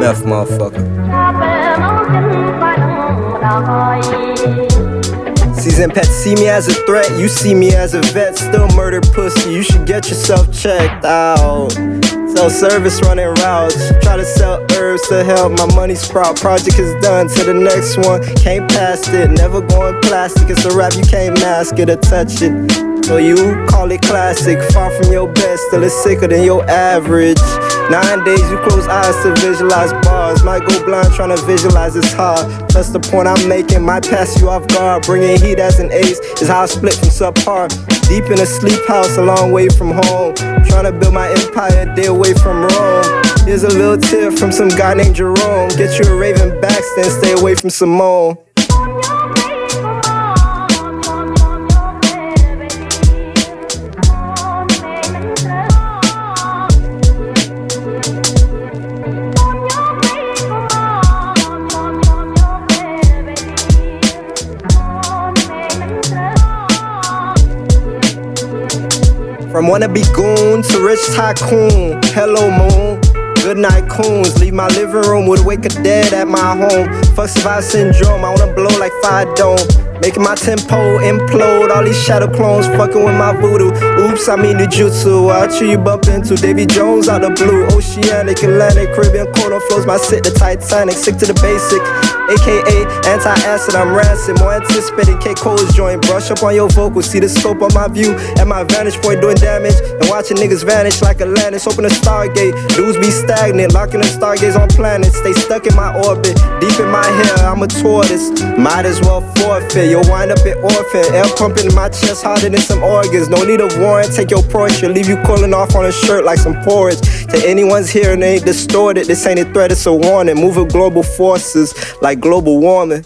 Meth motherfucker. Season pet see me as a threat, you see me as a vet. Still murder pussy, you should get yourself checked out. Sell service running routes, try to sell herbs to help my money sprout. Project is done to the next one, can't pass it. Never going plastic, it's a rap you can't mask it or touch it. So you call it classic, far from your best, still it's sicker than your average. Nine days you close eyes to visualize bars. Might go blind trying to visualize it's hard. Plus the point I'm making might pass you off guard. Bringing heat as an ace is how I split from subpar. Deep in a sleep house, a long way from home. Trying to build my empire, day away from Rome. Here's a little tip from some guy named Jerome. Get you a Raven Baxter and stay away from Simone. From wannabe goon to rich tycoon. Hello, moon. Good night, coons. Leave my living room, would wake a dead at my home. Fuck survive syndrome, I wanna blow like fire dome. Making my tempo implode. All these shadow clones fucking with my voodoo. Oops, I mean the jutsu. I chew you bump into Davy Jones out the blue. Oceanic, Atlantic, Caribbean corner flows. My sit the Titanic. Sick to the basic. AKA anti-acid, I'm rancid. More anticipating K. Cole's joint. Brush up on your vocals. See the scope of my view. At my vantage point doing damage. And watching niggas vanish like Atlantis. Open a stargate. Dudes be stagnant. Locking the stargates on planets. Stay stuck in my orbit. Deep in my hair, I'm a tortoise. Might as well forfeit. You'll wind up an orphan. Air pumping in my chest harder than some organs. No need of warrant, take your portion. Leave you cooling off on a shirt like some porridge. To anyone's hearing, they ain't distorted. This ain't a threat, it's a warning. Moving global forces like global warming.